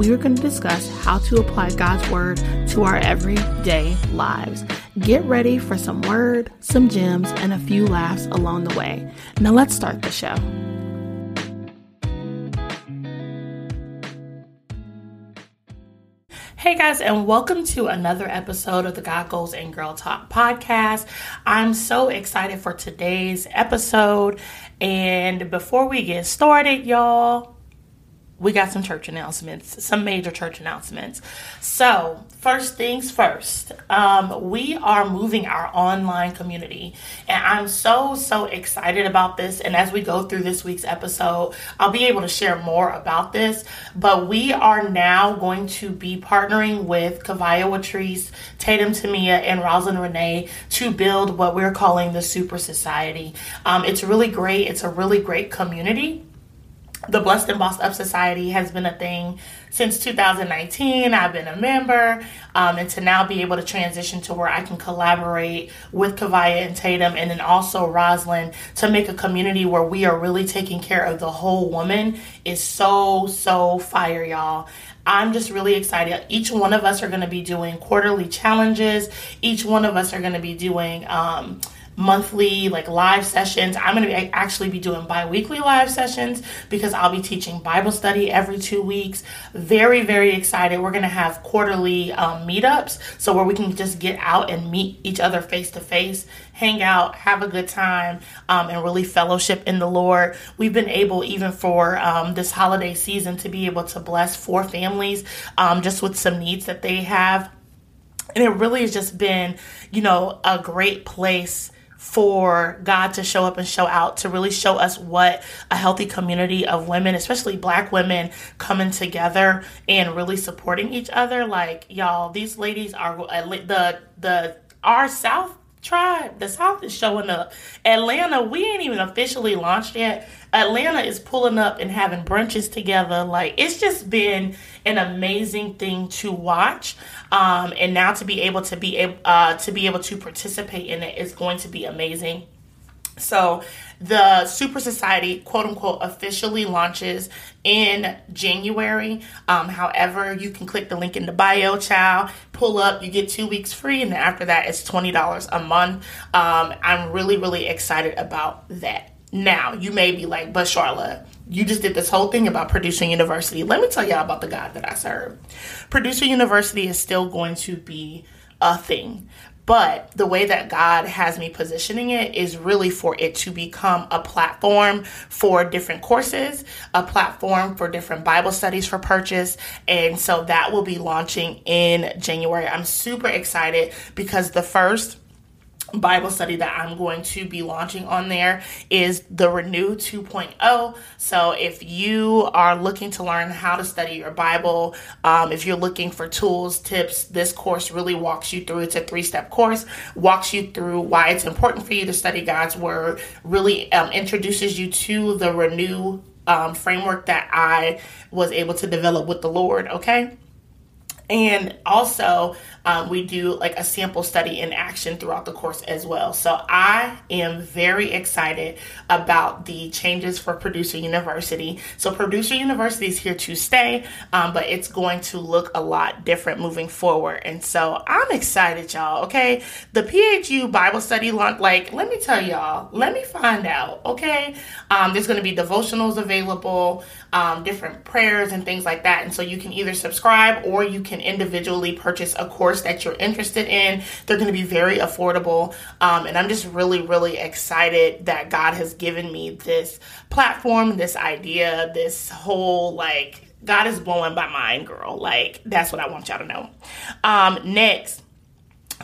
we are going to discuss how to apply God's Word to our everyday lives. Get ready for some word, some gems, and a few laughs along the way. Now, let's start the show. Hey guys, and welcome to another episode of the God Goals and Girl Talk podcast. I'm so excited for today's episode. And before we get started, y'all, we got some church announcements, some major church announcements. So, first things first, um, we are moving our online community, and I'm so, so excited about this. And as we go through this week's episode, I'll be able to share more about this. But we are now going to be partnering with Kavaya Watrice, Tatum Tamia, and Rosalind Renee to build what we're calling the Super Society. Um, it's really great, it's a really great community the Blessed and Bossed Up Society has been a thing since 2019. I've been a member, um, and to now be able to transition to where I can collaborate with Kavaya and Tatum, and then also Rosalind to make a community where we are really taking care of the whole woman is so so fire, y'all. I'm just really excited. Each one of us are going to be doing quarterly challenges. Each one of us are going to be doing. Um, monthly like live sessions. I'm going to actually be doing bi-weekly live sessions because I'll be teaching Bible study every 2 weeks. Very very excited. We're going to have quarterly um, meetups so where we can just get out and meet each other face to face, hang out, have a good time, um, and really fellowship in the Lord. We've been able even for um, this holiday season to be able to bless four families um, just with some needs that they have. And it really has just been, you know, a great place for God to show up and show out, to really show us what a healthy community of women, especially black women, coming together and really supporting each other. Like, y'all, these ladies are the, the, our South tribe, the South is showing up. Atlanta, we ain't even officially launched yet. Atlanta is pulling up and having brunches together. Like it's just been an amazing thing to watch. Um, and now to be able to be able uh, to be able to participate in it is going to be amazing. So the Super Society, quote unquote, officially launches in January. Um, however, you can click the link in the bio, child, pull up, you get two weeks free, and then after that, it's $20 a month. Um, I'm really, really excited about that. Now, you may be like, but Charlotte, you just did this whole thing about Producer University. Let me tell y'all about the God that I serve. Producer University is still going to be a thing. But the way that God has me positioning it is really for it to become a platform for different courses, a platform for different Bible studies for purchase. And so that will be launching in January. I'm super excited because the first Bible study that I'm going to be launching on there is the Renew 2.0. So, if you are looking to learn how to study your Bible, um, if you're looking for tools, tips, this course really walks you through. It's a three step course, walks you through why it's important for you to study God's Word, really um, introduces you to the Renew um, framework that I was able to develop with the Lord. Okay. And also, um, we do like a sample study in action throughout the course as well. So I am very excited about the changes for Producer University. So Producer University is here to stay, um, but it's going to look a lot different moving forward. And so I'm excited, y'all. Okay, the PHU Bible study launch. Like, let me tell y'all. Let me find out. Okay, um, there's going to be devotionals available, um, different prayers and things like that. And so you can either subscribe or you can individually purchase a course that you're interested in. They're going to be very affordable. Um, and I'm just really, really excited that God has given me this platform, this idea, this whole like, God is blowing my mind, girl. Like, that's what I want y'all to know. Um, next,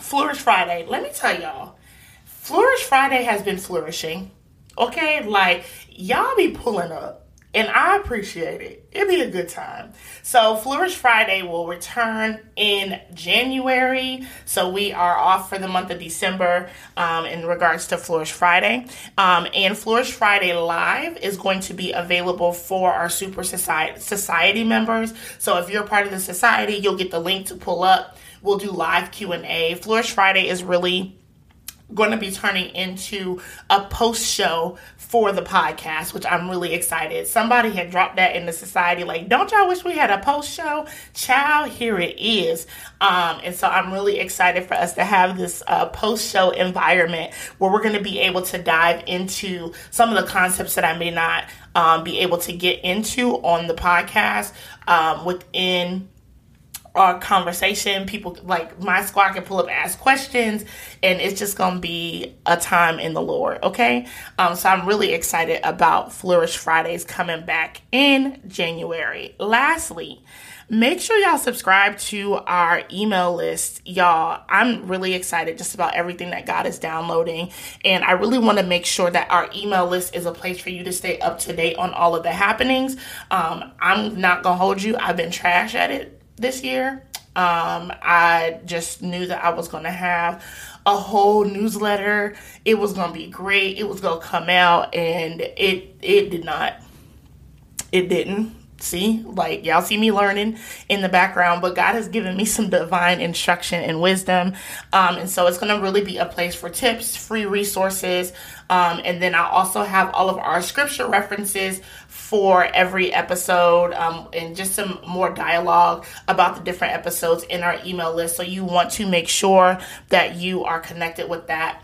Flourish Friday. Let me tell y'all, Flourish Friday has been flourishing. Okay, like y'all be pulling up and I appreciate it. It'll be a good time. So, Flourish Friday will return in January. So, we are off for the month of December um, in regards to Flourish Friday. Um, and Flourish Friday Live is going to be available for our Super Society, Society members. So, if you're part of the society, you'll get the link to pull up. We'll do live Q&A. Flourish Friday is really going to be turning into a post show for the podcast, which I'm really excited. Somebody had dropped that in the society, like, don't y'all wish we had a post show? Child, here it is. Um, and so I'm really excited for us to have this uh, post show environment where we're going to be able to dive into some of the concepts that I may not um, be able to get into on the podcast um, within our conversation. People like my squad can pull up, ask questions, and it's just gonna be a time in the Lord. Okay, um, so I'm really excited about Flourish Fridays coming back in January. Lastly. Make sure y'all subscribe to our email list, y'all. I'm really excited just about everything that God is downloading. And I really want to make sure that our email list is a place for you to stay up to date on all of the happenings. Um, I'm not going to hold you, I've been trash at it this year. Um, I just knew that I was going to have a whole newsletter. It was going to be great. It was going to come out, and it it did not. It didn't. See, like y'all see me learning in the background, but God has given me some divine instruction and wisdom. Um, and so it's going to really be a place for tips, free resources. Um, and then I also have all of our scripture references for every episode um, and just some more dialogue about the different episodes in our email list. So you want to make sure that you are connected with that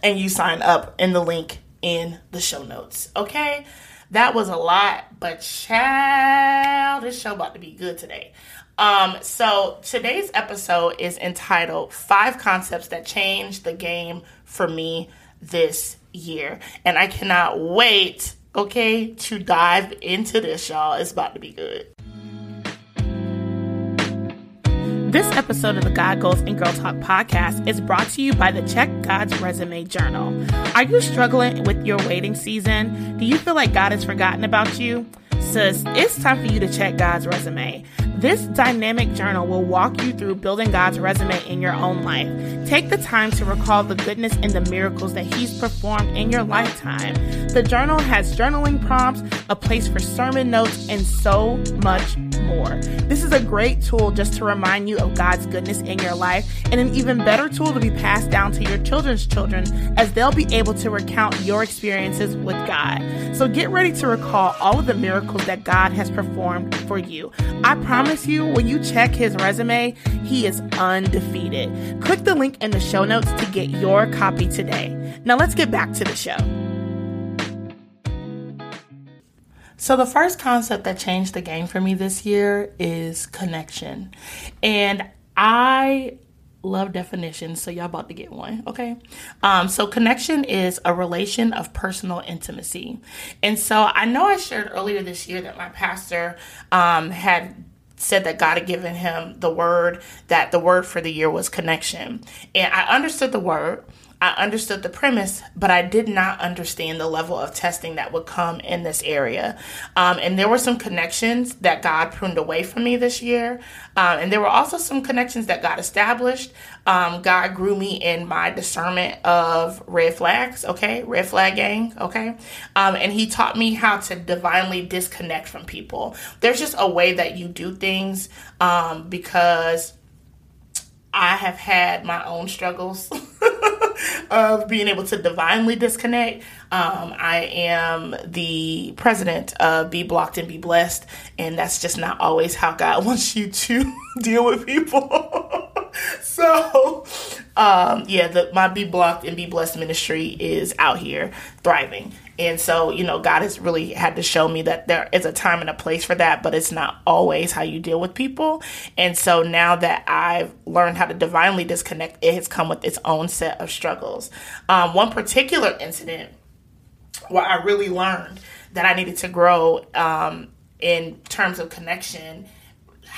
and you sign up in the link in the show notes. Okay, that was a lot, but child, this show about to be good today. Um, so today's episode is entitled Five Concepts That Changed the Game for Me This Year. And I cannot wait okay, to dive into this, y'all. It's about to be good. This episode of the God Goals and Girl Talk podcast is brought to you by the Check God's Resume Journal. Are you struggling with your waiting season? Do you feel like God has forgotten about you? Sis, it's time for you to check God's resume. This dynamic journal will walk you through building God's resume in your own life. Take the time to recall the goodness and the miracles that He's performed in your lifetime. The journal has journaling prompts, a place for sermon notes, and so much more. This is a great tool just to remind you of God's goodness in your life, and an even better tool to be passed down to your children's children as they'll be able to recount your experiences with God. So get ready to recall all of the miracles that God has performed for you. I promise promise you, when you check his resume, he is undefeated. Click the link in the show notes to get your copy today. Now let's get back to the show. So, the first concept that changed the game for me this year is connection. And I love definitions, so y'all about to get one, okay? Um, so connection is a relation of personal intimacy. And so I know I shared earlier this year that my pastor um, had said that God had given him the word, that the word for the year was connection. And I understood the word. I understood the premise, but I did not understand the level of testing that would come in this area. Um, and there were some connections that God pruned away from me this year. Um, and there were also some connections that got established. Um, God grew me in my discernment of red flags, okay? Red flag gang, okay? Um, and He taught me how to divinely disconnect from people. There's just a way that you do things um, because I have had my own struggles. of being able to divinely disconnect. Um, I am the president of Be Blocked and Be Blessed, and that's just not always how God wants you to deal with people. so, um, yeah, the, my Be Blocked and Be Blessed ministry is out here thriving. And so, you know, God has really had to show me that there is a time and a place for that, but it's not always how you deal with people. And so now that I've learned how to divinely disconnect, it has come with its own set of struggles. Um, one particular incident where I really learned that I needed to grow um, in terms of connection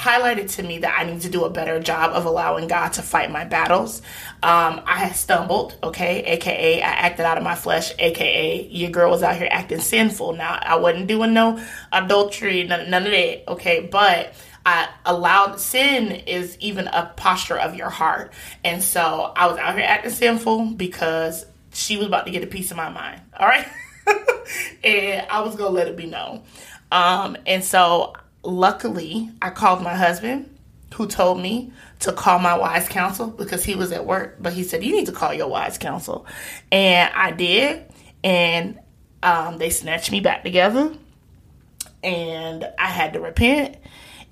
highlighted to me that I need to do a better job of allowing God to fight my battles. Um, I stumbled, okay, aka I acted out of my flesh, aka your girl was out here acting sinful. Now I wasn't doing no adultery, none, none of that, okay, but. I allowed sin is even a posture of your heart. And so I was out here acting sinful because she was about to get a piece of my mind. All right. and I was going to let it be known. Um, and so luckily, I called my husband who told me to call my wise counsel because he was at work. But he said, You need to call your wise counsel. And I did. And um, they snatched me back together. And I had to repent.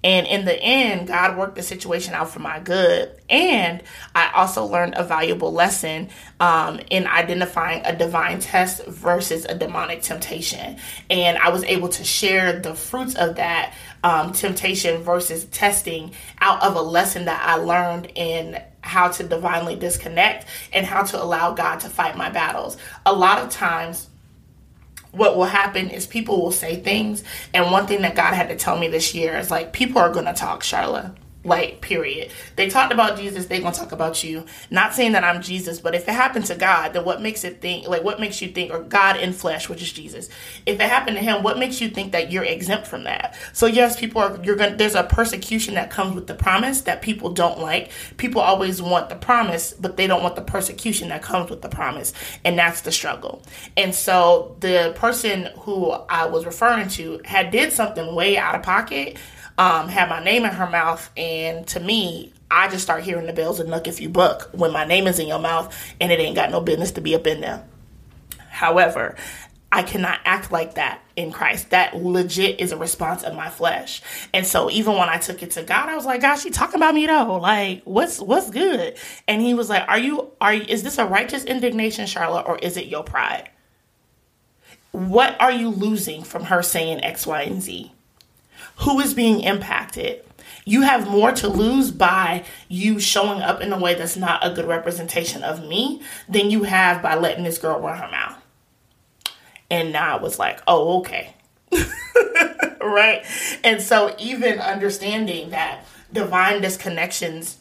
And in the end, God worked the situation out for my good. And I also learned a valuable lesson um, in identifying a divine test versus a demonic temptation. And I was able to share the fruits of that um, temptation versus testing out of a lesson that I learned in how to divinely disconnect and how to allow God to fight my battles. A lot of times, what will happen is people will say things, and one thing that God had to tell me this year is like, people are gonna talk, Charlotte like period. They talked about jesus they're gonna talk about you. Not saying that i'm jesus but if it happened to god then what makes it think like what makes you think or god in flesh which is jesus? If it happened to him what makes you think that you're exempt from that? So yes people are you're gonna there's a persecution that comes with the promise that people don't like. People always want the promise but they don't want the persecution that comes with the promise and that's the struggle. And so the person who i was referring to had did something way out of pocket um, my name in her mouth. And to me, I just start hearing the bells and nuck if you buck when my name is in your mouth and it ain't got no business to be up in there. However, I cannot act like that in Christ. That legit is a response of my flesh. And so even when I took it to God, I was like, gosh, you talking about me though? Like, what's what's good? And he was like, Are you are you, is this a righteous indignation, Charlotte, or is it your pride? What are you losing from her saying X, Y, and Z? Who is being impacted. You have more to lose by you showing up in a way that's not a good representation of me than you have by letting this girl run her mouth. And now I was like, oh, okay. right? And so, even understanding that divine disconnections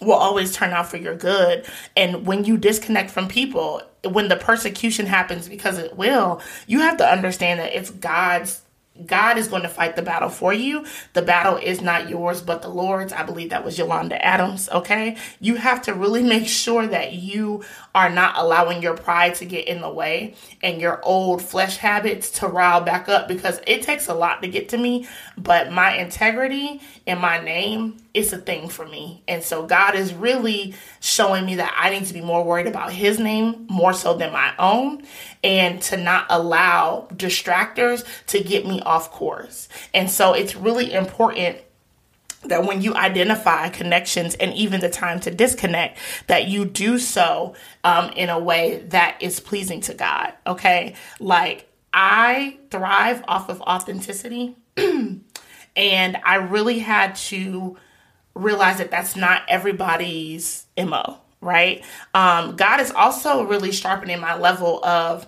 will always turn out for your good. And when you disconnect from people, when the persecution happens, because it will, you have to understand that it's God's God is going to fight the battle for you. The battle is not yours, but the Lord's. I believe that was Yolanda Adams. Okay. You have to really make sure that you are not allowing your pride to get in the way and your old flesh habits to rile back up because it takes a lot to get to me. But my integrity and my name is a thing for me. And so God is really showing me that I need to be more worried about his name more so than my own and to not allow distractors to get me off course. And so it's really important that when you identify connections and even the time to disconnect, that you do so um, in a way that is pleasing to God. Okay. Like I thrive off of authenticity. and I really had to realize that that's not everybody's MO, right? Um, God is also really sharpening my level of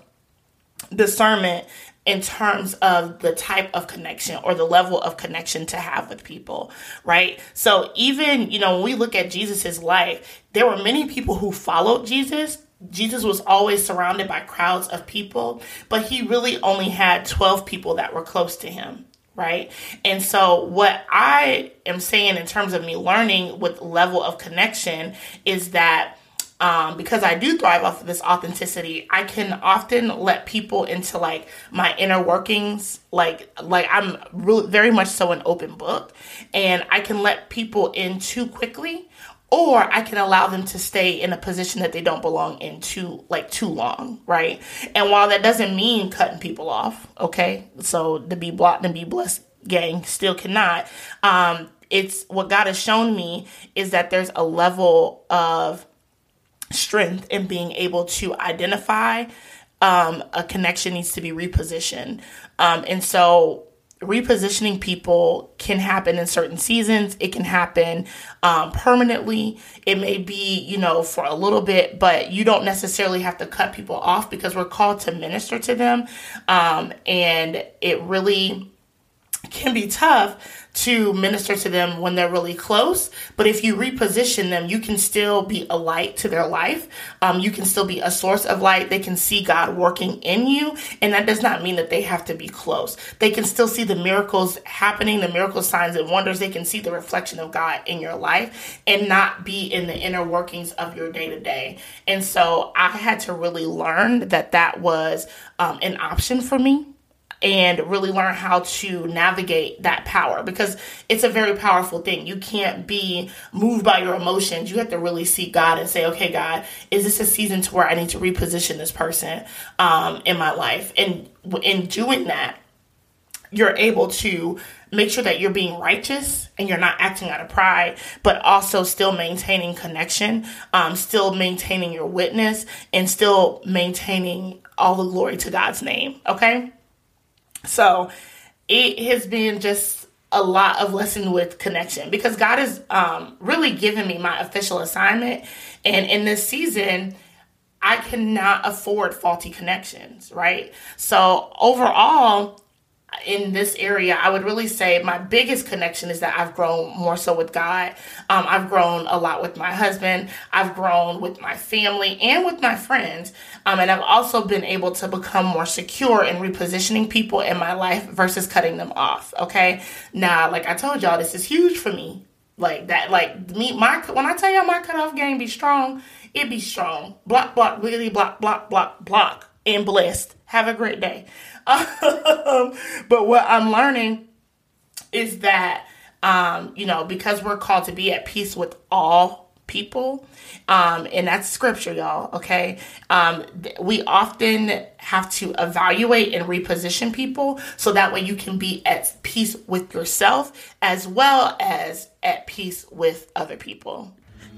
discernment in terms of the type of connection or the level of connection to have with people, right? So even, you know, when we look at Jesus's life, there were many people who followed Jesus Jesus was always surrounded by crowds of people, but he really only had 12 people that were close to him, right? And so, what I am saying in terms of me learning with level of connection is that um, because I do thrive off of this authenticity, I can often let people into like my inner workings. Like, like I'm really very much so an open book, and I can let people in too quickly, or I can allow them to stay in a position that they don't belong in too like too long, right? And while that doesn't mean cutting people off, okay, so to be blocked and be blessed, gang still cannot. Um, it's what God has shown me is that there's a level of strength in being able to identify um, a connection needs to be repositioned. Um, and so repositioning people can happen in certain seasons. It can happen um, permanently. It may be, you know, for a little bit, but you don't necessarily have to cut people off because we're called to minister to them. Um, and it really can be tough to minister to them when they're really close. But if you reposition them, you can still be a light to their life. Um, you can still be a source of light. They can see God working in you. And that does not mean that they have to be close. They can still see the miracles happening, the miracle signs and wonders. They can see the reflection of God in your life and not be in the inner workings of your day to day. And so I had to really learn that that was um, an option for me and really learn how to navigate that power because it's a very powerful thing. You can't be moved by your emotions. You have to really seek God and say, okay, God, is this a season to where I need to reposition this person um, in my life? And in doing that, you're able to make sure that you're being righteous and you're not acting out of pride, but also still maintaining connection, um, still maintaining your witness, and still maintaining all the glory to God's name. Okay. So it has been just a lot of lesson with connection because God has um, really given me my official assignment. And in this season, I cannot afford faulty connections, right? So overall, in this area, I would really say my biggest connection is that I've grown more so with God. Um, I've grown a lot with my husband. I've grown with my family and with my friends. Um, and I've also been able to become more secure in repositioning people in my life versus cutting them off. Okay. Now, like I told y'all, this is huge for me. Like that, like me, my, when I tell y'all my cutoff game be strong, it be strong. Block, block, really block, block, block, block, and blessed. Have a great day. Um, but what I'm learning is that, um, you know, because we're called to be at peace with all people, um, and that's scripture, y'all, okay? Um, we often have to evaluate and reposition people so that way you can be at peace with yourself as well as at peace with other people.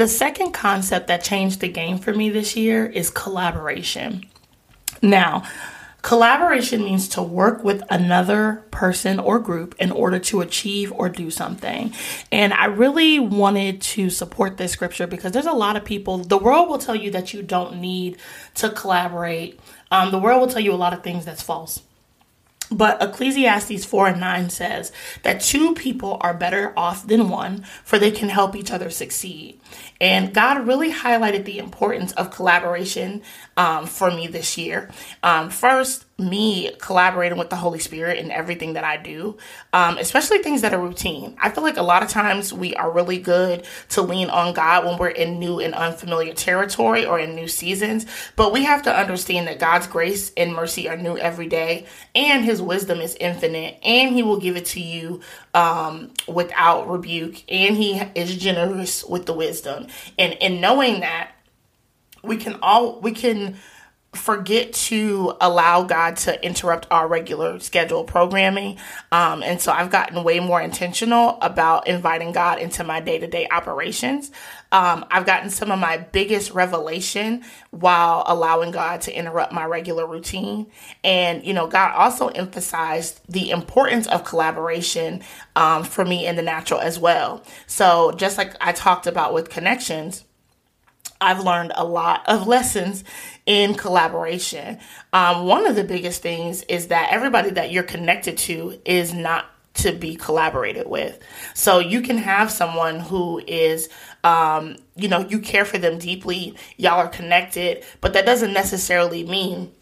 The second concept that changed the game for me this year is collaboration. Now, collaboration means to work with another person or group in order to achieve or do something. And I really wanted to support this scripture because there's a lot of people, the world will tell you that you don't need to collaborate. Um, the world will tell you a lot of things that's false. But Ecclesiastes 4 and 9 says that two people are better off than one, for they can help each other succeed. And God really highlighted the importance of collaboration um, for me this year. Um, first, me collaborating with the Holy Spirit in everything that I do, um, especially things that are routine. I feel like a lot of times we are really good to lean on God when we're in new and unfamiliar territory or in new seasons, but we have to understand that God's grace and mercy are new every day, and His wisdom is infinite, and He will give it to you um, without rebuke, and He is generous with the wisdom. And in knowing that, we can all we can forget to allow God to interrupt our regular scheduled programming. Um, and so I've gotten way more intentional about inviting God into my day to day operations. Um, I've gotten some of my biggest revelation while allowing God to interrupt my regular routine. And, you know, God also emphasized the importance of collaboration um, for me in the natural as well. So just like I talked about with connections, I've learned a lot of lessons in collaboration. Um, one of the biggest things is that everybody that you're connected to is not to be collaborated with. So you can have someone who is, um, you know, you care for them deeply, y'all are connected, but that doesn't necessarily mean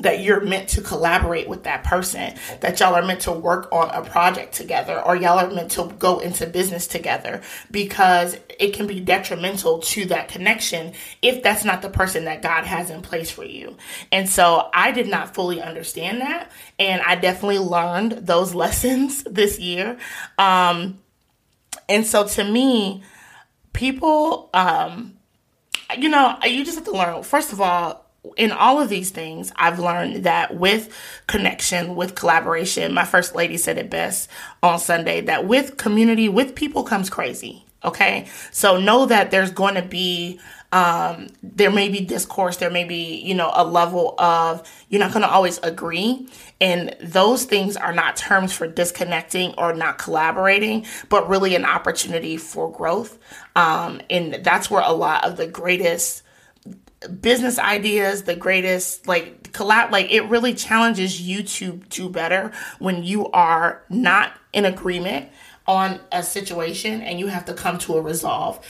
that you're meant to collaborate with that person, that y'all are meant to work on a project together, or y'all are meant to go into business together because it can be detrimental to that connection if that's not the person that God has in place for you. And so I did not fully understand that. And I definitely learned those lessons this year. Um, and so to me, people, um, you know, you just have to learn, first of all, in all of these things, I've learned that with connection, with collaboration, my first lady said it best on Sunday that with community, with people comes crazy. Okay. So know that there's going to be, um, there may be discourse, there may be, you know, a level of, you're not going to always agree. And those things are not terms for disconnecting or not collaborating, but really an opportunity for growth. Um, and that's where a lot of the greatest, business ideas, the greatest like collab like it really challenges you to do better when you are not in agreement on a situation and you have to come to a resolve.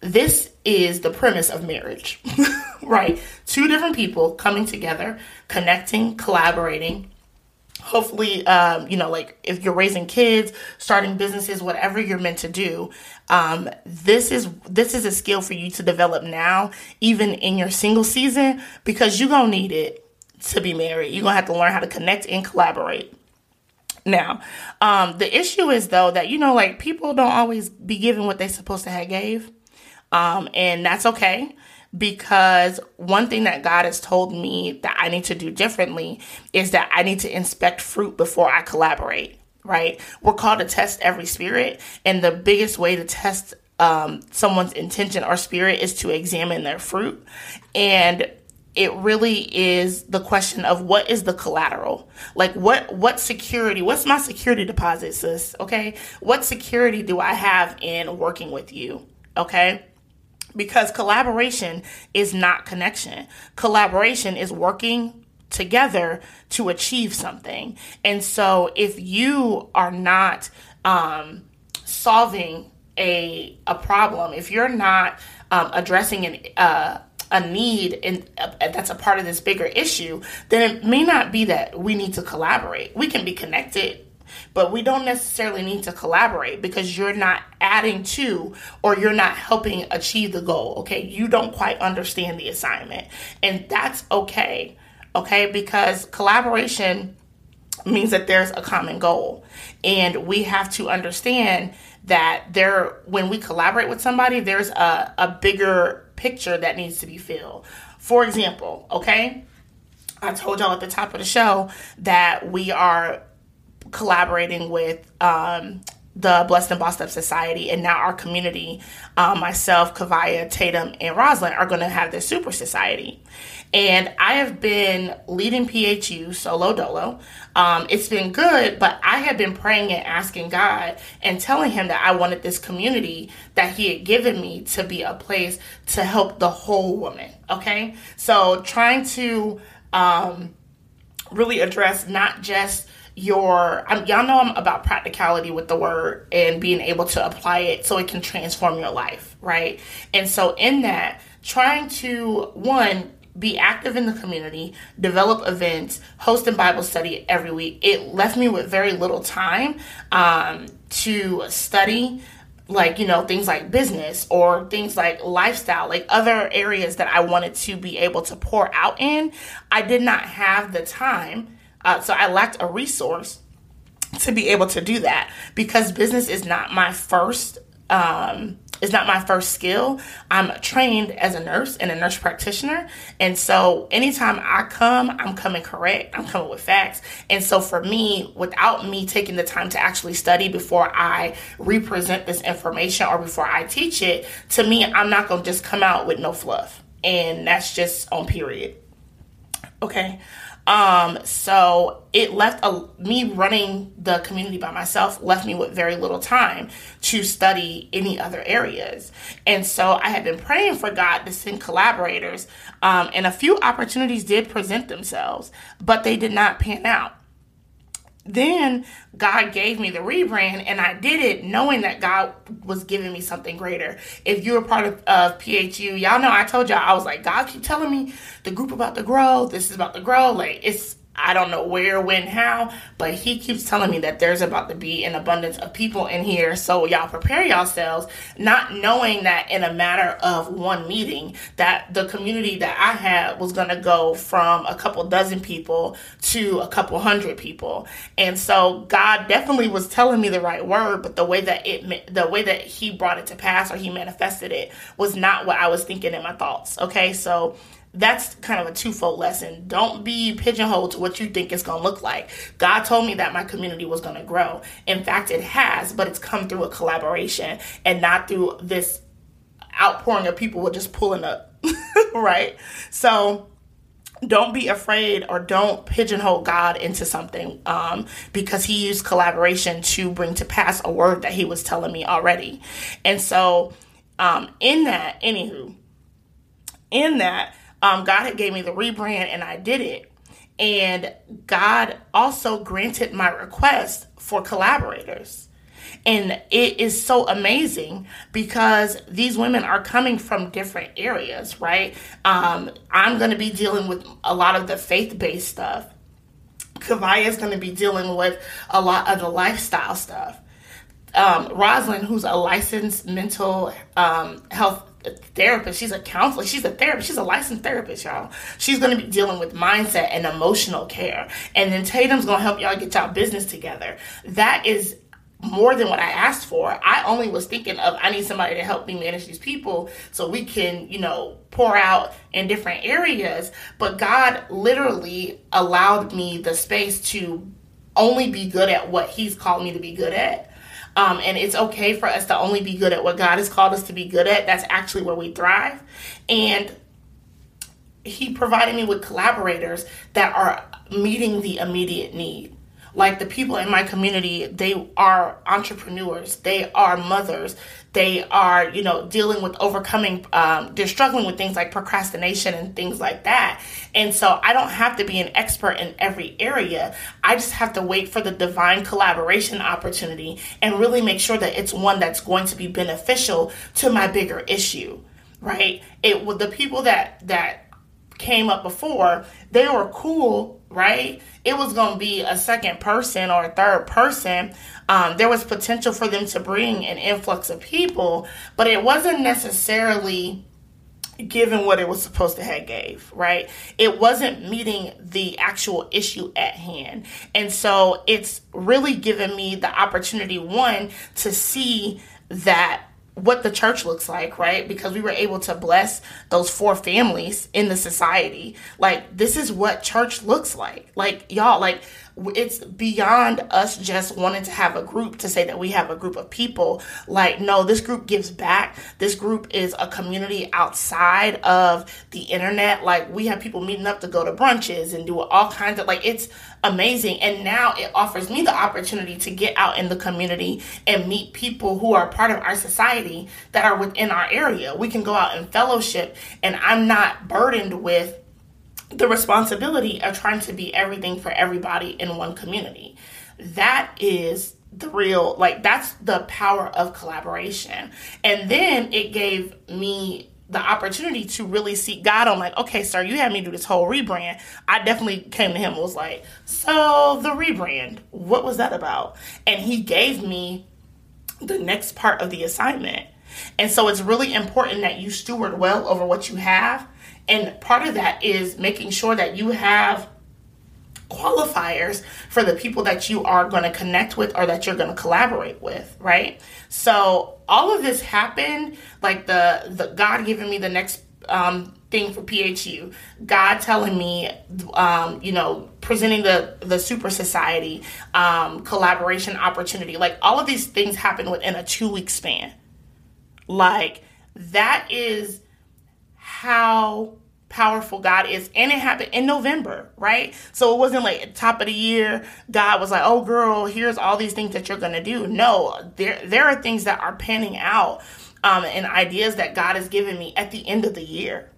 This is the premise of marriage, right? Two different people coming together, connecting, collaborating, hopefully um, you know like if you're raising kids starting businesses whatever you're meant to do um, this is this is a skill for you to develop now even in your single season because you're gonna need it to be married. You're gonna have to learn how to connect and collaborate. Now um, the issue is though that you know like people don't always be given what they're supposed to have gave um, and that's okay because one thing that God has told me that I need to do differently is that I need to inspect fruit before I collaborate, right? We're called to test every spirit, and the biggest way to test um, someone's intention or spirit is to examine their fruit. And it really is the question of what is the collateral? Like what what security what's my security deposit sis? Okay? What security do i have in working with you? Okay because collaboration is not connection. Collaboration is working together to achieve something. And so if you are not um, solving a, a problem, if you're not um, addressing an, uh, a need and uh, that's a part of this bigger issue, then it may not be that we need to collaborate. We can be connected but we don't necessarily need to collaborate because you're not adding to or you're not helping achieve the goal. Okay. You don't quite understand the assignment. And that's okay. Okay. Because collaboration means that there's a common goal. And we have to understand that there when we collaborate with somebody, there's a, a bigger picture that needs to be filled. For example, okay, I told y'all at the top of the show that we are collaborating with um, the Blessed and Bossed Up Society, and now our community, um, myself, Kavaya, Tatum, and Rosalind are going to have this super society. And I have been leading PHU solo dolo. Um, it's been good, but I have been praying and asking God and telling Him that I wanted this community that He had given me to be a place to help the whole woman. Okay, so trying to um, really address not just your I'm, y'all know I'm about practicality with the word and being able to apply it so it can transform your life, right? And so in that, trying to one be active in the community, develop events, hosting Bible study every week. It left me with very little time um, to study like you know things like business or things like lifestyle like other areas that i wanted to be able to pour out in i did not have the time uh, so I lacked a resource to be able to do that because business is not my first um, is not my first skill. I'm trained as a nurse and a nurse practitioner. And so anytime I come, I'm coming correct. I'm coming with facts. And so for me, without me taking the time to actually study before I represent this information or before I teach it, to me, I'm not going to just come out with no fluff. And that's just on period. Okay. Um, so it left a, me running the community by myself left me with very little time to study any other areas. And so I had been praying for God to send collaborators, um, and a few opportunities did present themselves, but they did not pan out then God gave me the rebrand and I did it knowing that God was giving me something greater. If you're a part of, of PHU, y'all know I told y'all I was like, God keep telling me the group about to grow, this is about to grow. Like it's I don't know where, when, how, but he keeps telling me that there's about to be an abundance of people in here. So y'all prepare yourselves, not knowing that in a matter of one meeting, that the community that I had was going to go from a couple dozen people to a couple hundred people. And so God definitely was telling me the right word, but the way that it, the way that he brought it to pass or he manifested it was not what I was thinking in my thoughts. Okay. So that's kind of a twofold lesson. Don't be pigeonholed to what you think it's going to look like. God told me that my community was going to grow. In fact, it has, but it's come through a collaboration and not through this outpouring of people with just pulling up, right? So, don't be afraid or don't pigeonhole God into something um, because He used collaboration to bring to pass a word that He was telling me already. And so, um, in that, anywho, in that, um, God had gave me the rebrand and I did it. And God also granted my request for collaborators. And it is so amazing because these women are coming from different areas, right? Um, I'm going to be dealing with a lot of the faith based stuff. Kavaya is going to be dealing with a lot of the lifestyle stuff. Um, Rosalind, who's a licensed mental um, health therapist. She's a counselor. She's a therapist. She's a licensed therapist, y'all. She's going to be dealing with mindset and emotional care. And then Tatum's going to help y'all get y'all business together. That is more than what I asked for. I only was thinking of I need somebody to help me manage these people so we can, you know, pour out in different areas. But God literally allowed me the space to only be good at what He's called me to be good at. Um, and it's okay for us to only be good at what God has called us to be good at. That's actually where we thrive. And He provided me with collaborators that are meeting the immediate need like the people in my community they are entrepreneurs. They are mothers. They are you know dealing with overcoming um, they're struggling with things like procrastination and things like that. And so i don't have to be an expert in every area. I just have to wait for the divine collaboration opportunity and really make sure that it's one that's going to be beneficial to my bigger issue right? It with the people that that came up before they were cool right? It was going to be a second person or a third person. Um, there was potential for them to bring an influx of people, but it wasn't necessarily given what it was supposed to have gave right it wasn't meeting the actual issue at hand and so it's really given me the opportunity one to see that what the church looks like, right? Because we were able to bless those four families in the society. Like, this is what church looks like. Like, y'all, like, it's beyond us just wanting to have a group to say that we have a group of people. Like, no, this group gives back. This group is a community outside of the internet. Like, we have people meeting up to go to brunches and do all kinds of, like, it's amazing. And now it offers me the opportunity to get out in the community and meet people who are part of our society that are within our area. We can go out and fellowship, and I'm not burdened with the responsibility of trying to be everything for everybody in one community. That is the real, like, that's the power of collaboration. And then it gave me the opportunity to really seek God I'm like, okay, sir, you had me do this whole rebrand. I definitely came to him and was like, so the rebrand, what was that about? And he gave me the next part of the assignment. And so it's really important that you steward well over what you have and part of that is making sure that you have qualifiers for the people that you are going to connect with or that you're going to collaborate with, right? So all of this happened like the the God giving me the next um, thing for PHU, God telling me, um, you know, presenting the the Super Society um, collaboration opportunity, like all of these things happen within a two week span. Like that is how powerful God is. And it happened in November, right? So it wasn't like top of the year, God was like, oh girl, here's all these things that you're gonna do. No, there there are things that are panning out um, and ideas that God has given me at the end of the year.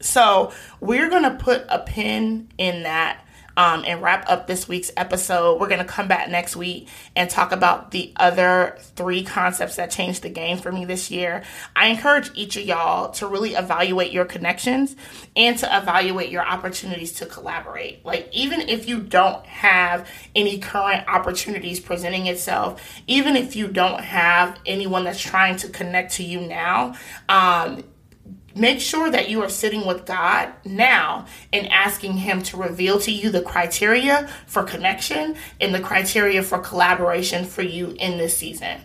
So we're gonna put a pin in that um, and wrap up this week's episode. We're going to come back next week and talk about the other three concepts that changed the game for me this year. I encourage each of y'all to really evaluate your connections and to evaluate your opportunities to collaborate. Like, even if you don't have any current opportunities presenting itself, even if you don't have anyone that's trying to connect to you now, um, Make sure that you are sitting with God now and asking Him to reveal to you the criteria for connection and the criteria for collaboration for you in this season.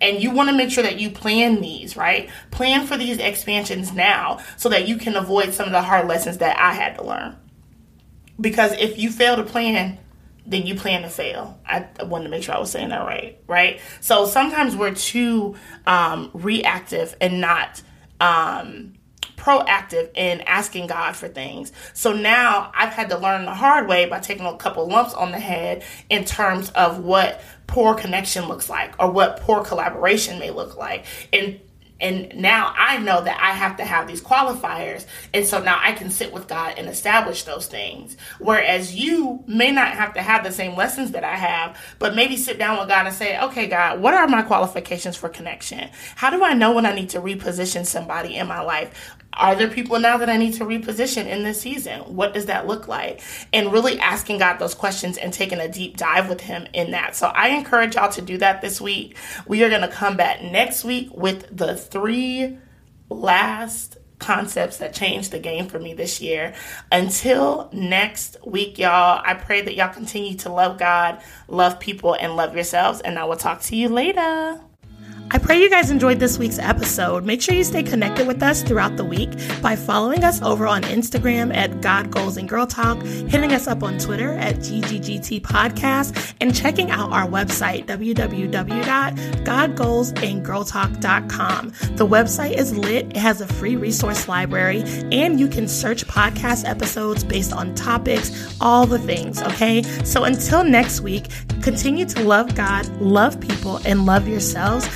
And you want to make sure that you plan these, right? Plan for these expansions now so that you can avoid some of the hard lessons that I had to learn. Because if you fail to plan, then you plan to fail. I wanted to make sure I was saying that right, right? So sometimes we're too um, reactive and not um, proactive in asking God for things. So now I've had to learn the hard way by taking a couple lumps on the head in terms of what poor connection looks like or what poor collaboration may look like. And and now I know that I have to have these qualifiers. And so now I can sit with God and establish those things. Whereas you may not have to have the same lessons that I have, but maybe sit down with God and say, okay, God, what are my qualifications for connection? How do I know when I need to reposition somebody in my life? Are there people now that I need to reposition in this season? What does that look like? And really asking God those questions and taking a deep dive with Him in that. So I encourage y'all to do that this week. We are going to come back next week with the three last concepts that changed the game for me this year. Until next week, y'all, I pray that y'all continue to love God, love people, and love yourselves. And I will talk to you later. I pray you guys enjoyed this week's episode. Make sure you stay connected with us throughout the week by following us over on Instagram at God Goals and Girl Talk, hitting us up on Twitter at GGGT Podcast, and checking out our website, www.godgoalsandgirltalk.com. The website is lit, it has a free resource library, and you can search podcast episodes based on topics, all the things, okay? So until next week, continue to love God, love people, and love yourselves